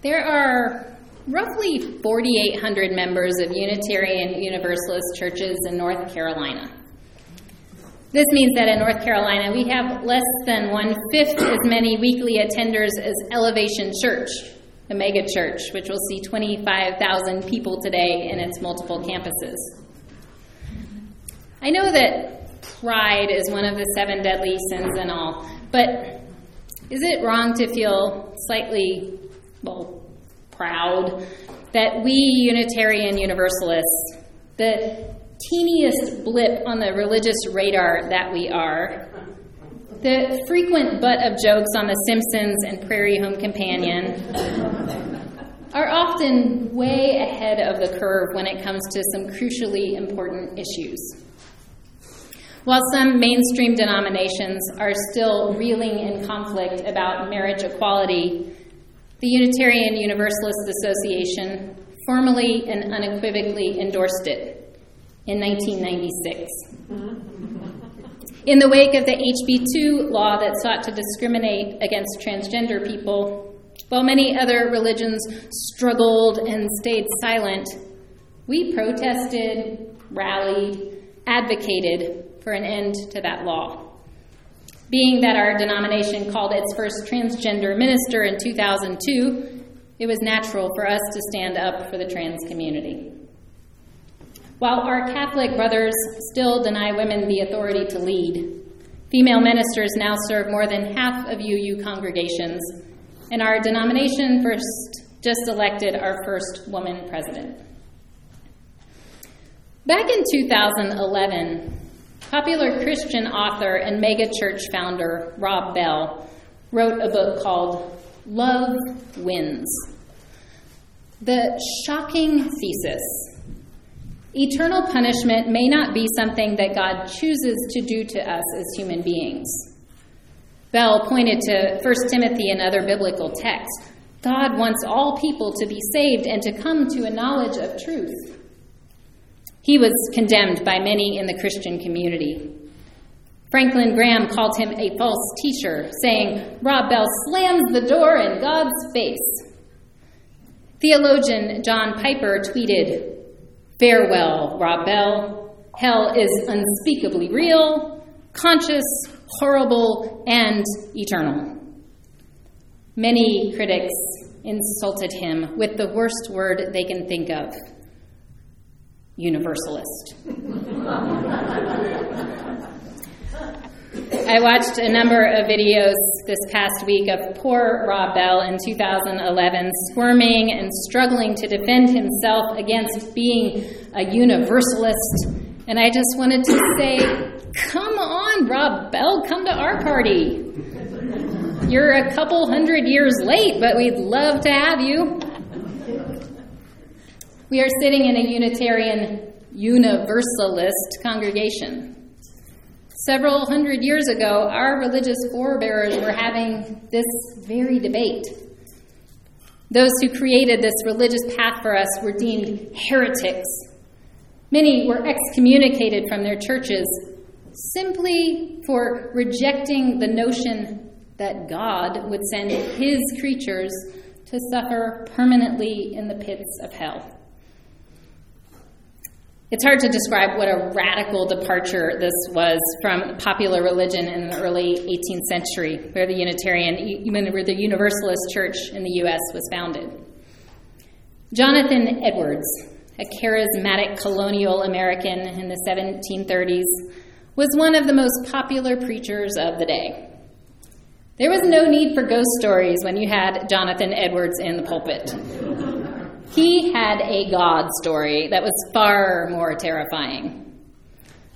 There are roughly 4,800 members of Unitarian Universalist churches in North Carolina. This means that in North Carolina, we have less than one fifth as many weekly attenders as Elevation Church, a mega church, which will see 25,000 people today in its multiple campuses. I know that pride is one of the seven deadly sins and all, but is it wrong to feel slightly, well, proud that we Unitarian Universalists, the teeniest blip on the religious radar that we are, the frequent butt of jokes on The Simpsons and Prairie Home Companion, are often way ahead of the curve when it comes to some crucially important issues. While some mainstream denominations are still reeling in conflict about marriage equality, the Unitarian Universalist Association formally and unequivocally endorsed it in 1996. In the wake of the HB2 law that sought to discriminate against transgender people, while many other religions struggled and stayed silent, we protested, rallied, advocated for an end to that law. Being that our denomination called its first transgender minister in 2002, it was natural for us to stand up for the trans community. While our Catholic brothers still deny women the authority to lead, female ministers now serve more than half of UU congregations, and our denomination first just elected our first woman president. Back in 2011, Popular Christian author and megachurch founder Rob Bell wrote a book called Love Wins. The shocking thesis eternal punishment may not be something that God chooses to do to us as human beings. Bell pointed to 1 Timothy and other biblical texts. God wants all people to be saved and to come to a knowledge of truth. He was condemned by many in the Christian community. Franklin Graham called him a false teacher, saying, Rob Bell slams the door in God's face. Theologian John Piper tweeted, Farewell, Rob Bell. Hell is unspeakably real, conscious, horrible, and eternal. Many critics insulted him with the worst word they can think of universalist. I watched a number of videos this past week of poor Rob Bell in 2011 squirming and struggling to defend himself against being a universalist. And I just wanted to say, come on, Rob Bell, come to our party. You're a couple hundred years late, but we'd love to have you. We are sitting in a Unitarian Universalist congregation. Several hundred years ago, our religious forebears were having this very debate. Those who created this religious path for us were deemed heretics. Many were excommunicated from their churches simply for rejecting the notion that God would send his creatures to suffer permanently in the pits of hell. It's hard to describe what a radical departure this was from popular religion in the early 18th century, where the Unitarian, where the Universalist Church in the U.S. was founded. Jonathan Edwards, a charismatic colonial American in the 1730s, was one of the most popular preachers of the day. There was no need for ghost stories when you had Jonathan Edwards in the pulpit. He had a God story that was far more terrifying.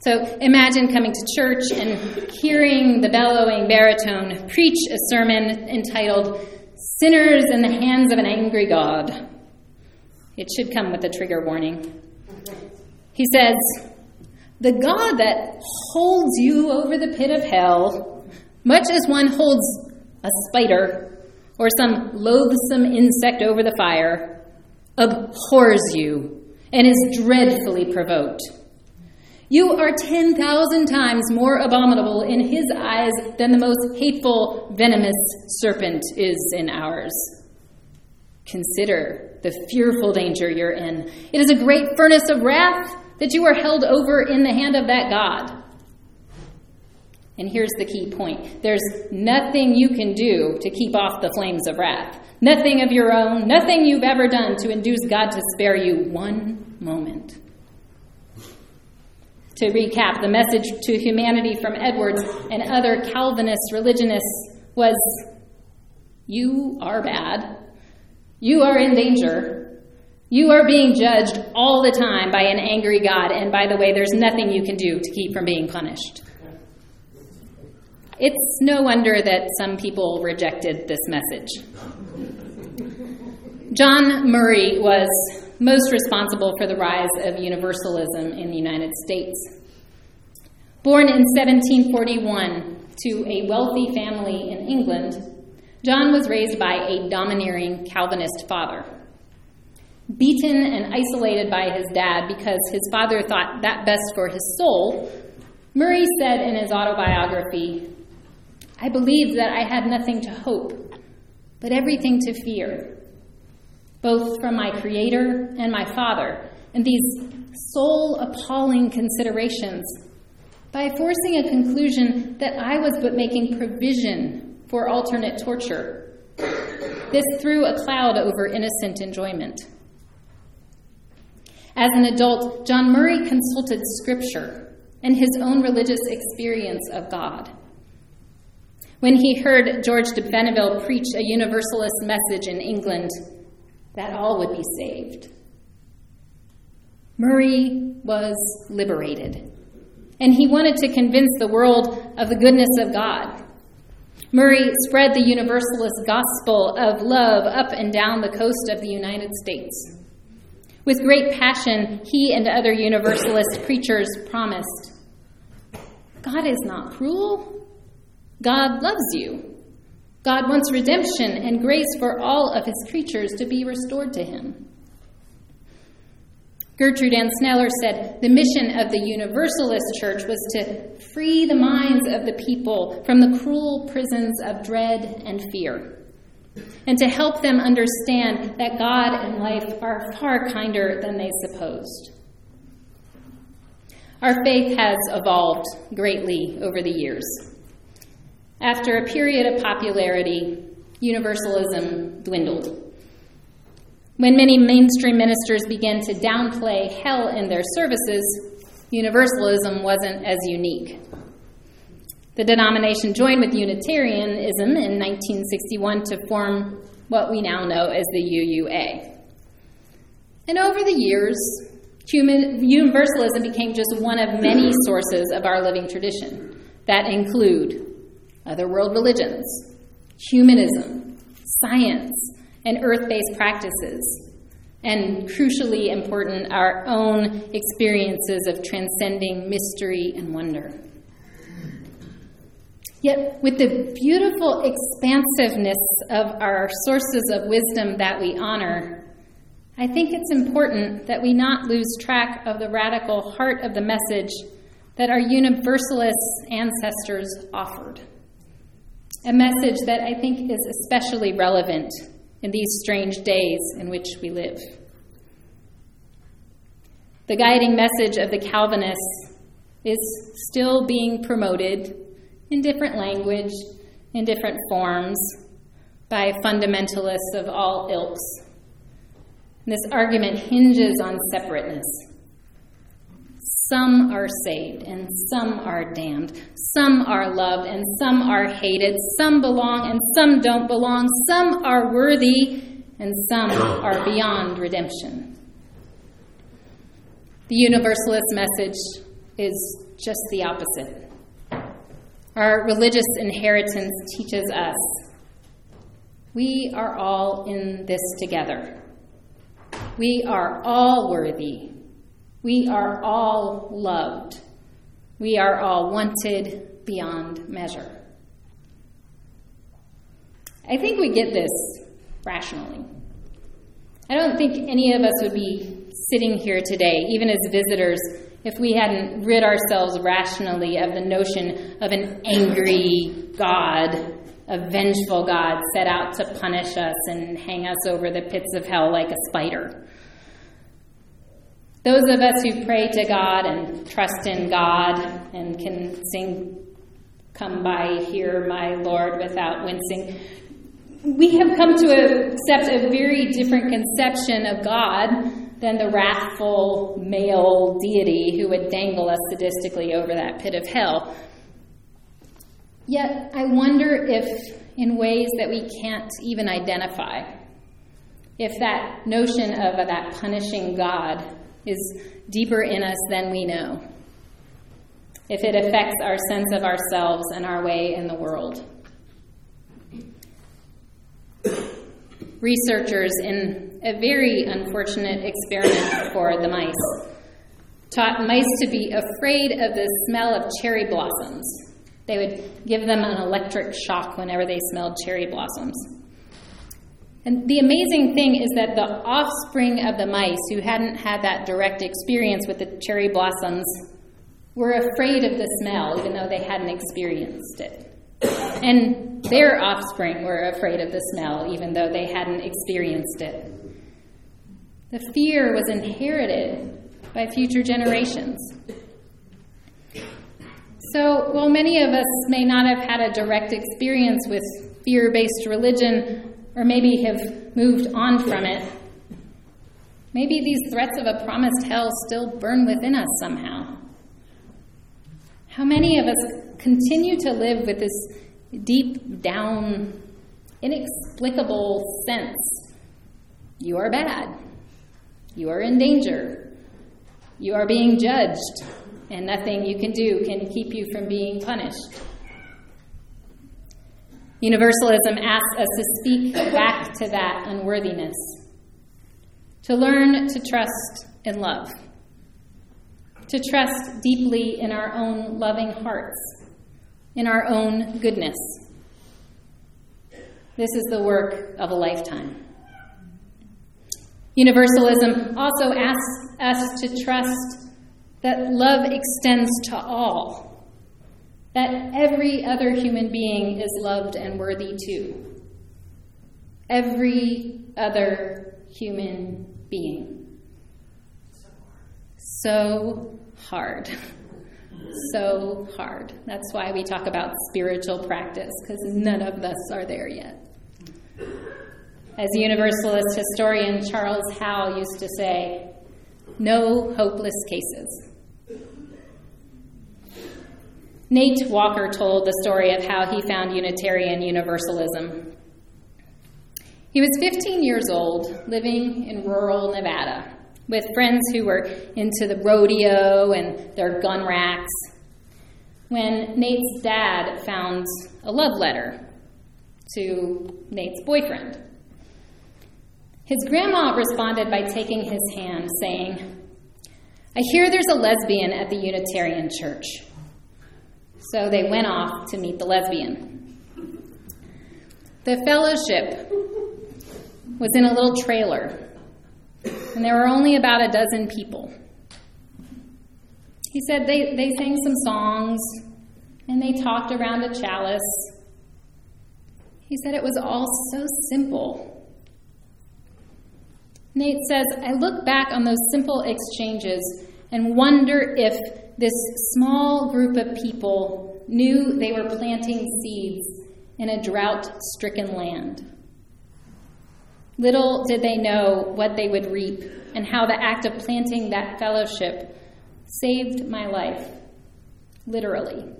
So imagine coming to church and hearing the bellowing baritone preach a sermon entitled Sinners in the Hands of an Angry God. It should come with a trigger warning. He says, The God that holds you over the pit of hell, much as one holds a spider or some loathsome insect over the fire, abhors you and is dreadfully provoked. You are 10,000 times more abominable in his eyes than the most hateful, venomous serpent is in ours. Consider the fearful danger you're in. It is a great furnace of wrath that you are held over in the hand of that God. And here's the key point there's nothing you can do to keep off the flames of wrath. Nothing of your own, nothing you've ever done to induce God to spare you one moment. To recap, the message to humanity from Edwards and other Calvinist religionists was You are bad. You are in danger. You are being judged all the time by an angry God, and by the way, there's nothing you can do to keep from being punished. It's no wonder that some people rejected this message. John Murray was most responsible for the rise of Universalism in the United States. Born in 1741 to a wealthy family in England, John was raised by a domineering Calvinist father. Beaten and isolated by his dad because his father thought that best for his soul, Murray said in his autobiography, I believed that I had nothing to hope, but everything to fear, both from my Creator and my Father, and these soul appalling considerations by forcing a conclusion that I was but making provision for alternate torture. This threw a cloud over innocent enjoyment. As an adult, John Murray consulted Scripture and his own religious experience of God. When he heard George de Benneville preach a Universalist message in England, that all would be saved. Murray was liberated and he wanted to convince the world of the goodness of God. Murray spread the Universalist gospel of love up and down the coast of the United States. With great passion, he and other Universalist preachers promised God is not cruel. God loves you. God wants redemption and grace for all of his creatures to be restored to him. Gertrude Ann Sneller said the mission of the Universalist Church was to free the minds of the people from the cruel prisons of dread and fear, and to help them understand that God and life are far kinder than they supposed. Our faith has evolved greatly over the years. After a period of popularity, Universalism dwindled. When many mainstream ministers began to downplay hell in their services, Universalism wasn't as unique. The denomination joined with Unitarianism in 1961 to form what we now know as the UUA. And over the years, human, Universalism became just one of many sources of our living tradition that include other world religions, humanism, science, and earth based practices. And crucially important, our own experiences of transcending mystery and wonder. Yet, with the beautiful expansiveness of our sources of wisdom that we honor, I think it's important that we not lose track of the radical heart of the message that our Universalist ancestors offered. A message that I think is especially relevant in these strange days in which we live. The guiding message of the Calvinists is still being promoted in different language, in different forms, by fundamentalists of all ilks. And this argument hinges on separateness. Some are saved and some are damned. Some are loved and some are hated. Some belong and some don't belong. Some are worthy and some are beyond redemption. The Universalist message is just the opposite. Our religious inheritance teaches us we are all in this together. We are all worthy we are all loved. We are all wanted beyond measure. I think we get this rationally. I don't think any of us would be sitting here today, even as visitors, if we hadn't rid ourselves rationally of the notion of an angry God a vengeful God set out to punish us and hang us over the pits of hell like a spider. Those of us who pray to God and trust in God and can sing, Come by here, my Lord, without wincing, we have come to accept a very different conception of God than the wrathful male deity who would dangle us sadistically over that pit of hell. Yet, I wonder if, in ways that we can't even identify, if that notion of that punishing God is deeper in us than we know, if it affects our sense of ourselves and our way in the world. Researchers, in a very unfortunate experiment for the mice, taught mice to be afraid of the smell of cherry blossoms. They would give them an electric shock whenever they smelled cherry blossoms. And the amazing thing is that the offspring of the mice who hadn't had that direct experience with the cherry blossoms were afraid of the smell, even though they hadn't experienced it. And their offspring were afraid of the smell, even though they hadn't experienced it. The fear was inherited by future generations. So, while many of us may not have had a direct experience with fear based religion, or maybe have moved on from it. Maybe these threats of a promised hell still burn within us somehow. How many of us continue to live with this deep down, inexplicable sense you are bad, you are in danger, you are being judged, and nothing you can do can keep you from being punished? Universalism asks us to speak back to that unworthiness, to learn to trust in love, to trust deeply in our own loving hearts, in our own goodness. This is the work of a lifetime. Universalism also asks us to trust that love extends to all that every other human being is loved and worthy too. Every other human being. So hard. So hard. That's why we talk about spiritual practice, because none of us are there yet. As Universalist historian Charles Howe used to say, no hopeless cases. Nate Walker told the story of how he found Unitarian Universalism. He was 15 years old, living in rural Nevada, with friends who were into the rodeo and their gun racks, when Nate's dad found a love letter to Nate's boyfriend. His grandma responded by taking his hand, saying, I hear there's a lesbian at the Unitarian church. So they went off to meet the lesbian. The fellowship was in a little trailer, and there were only about a dozen people. He said they, they sang some songs and they talked around a chalice. He said it was all so simple. Nate says, I look back on those simple exchanges and wonder if this small group of people knew they were planting seeds in a drought stricken land. Little did they know what they would reap and how the act of planting that fellowship saved my life, literally.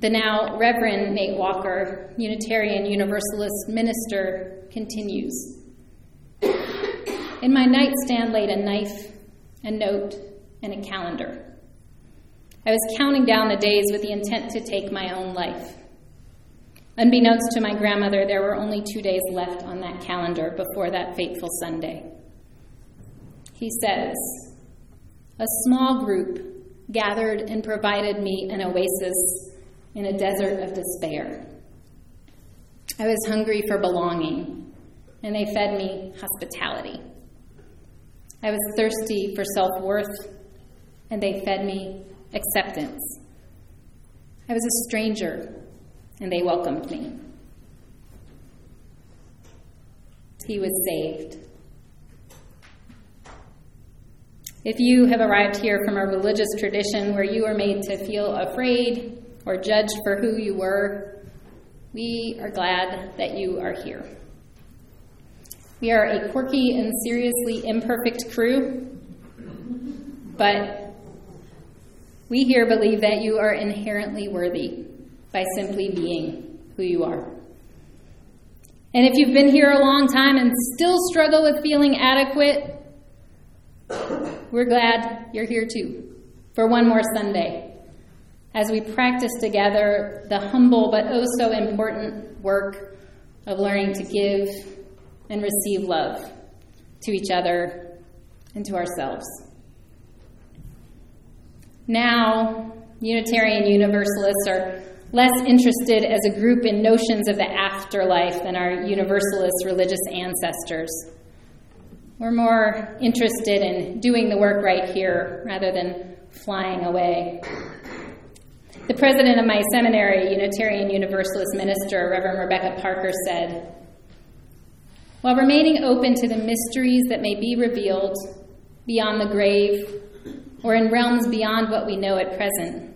The now Reverend Nate Walker, Unitarian Universalist minister, continues. In my nightstand laid a knife, a note, and a calendar. I was counting down the days with the intent to take my own life. Unbeknownst to my grandmother, there were only two days left on that calendar before that fateful Sunday. He says, A small group gathered and provided me an oasis in a desert of despair. I was hungry for belonging, and they fed me hospitality. I was thirsty for self worth and they fed me acceptance. I was a stranger, and they welcomed me. He was saved. If you have arrived here from a religious tradition where you were made to feel afraid or judged for who you were, we are glad that you are here. We are a quirky and seriously imperfect crew, but we here believe that you are inherently worthy by simply being who you are. And if you've been here a long time and still struggle with feeling adequate, we're glad you're here too for one more Sunday as we practice together the humble but oh so important work of learning to give and receive love to each other and to ourselves. Now, Unitarian Universalists are less interested as a group in notions of the afterlife than our Universalist religious ancestors. We're more interested in doing the work right here rather than flying away. The president of my seminary, Unitarian Universalist minister, Reverend Rebecca Parker, said, While remaining open to the mysteries that may be revealed beyond the grave or in realms beyond what we know at present,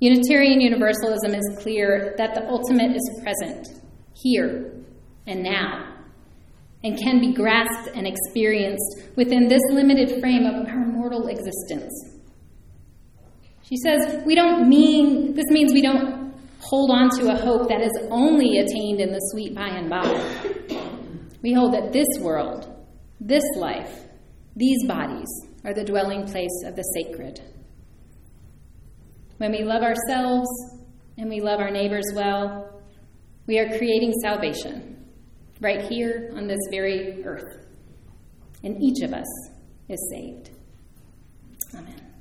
Unitarian Universalism is clear that the ultimate is present, here and now and can be grasped and experienced within this limited frame of our mortal existence. She says, we don't mean, this means we don't hold on to a hope that is only attained in the sweet by and by. We hold that this world, this life, these bodies are the dwelling place of the sacred. When we love ourselves and we love our neighbors well, we are creating salvation right here on this very earth. And each of us is saved. Amen.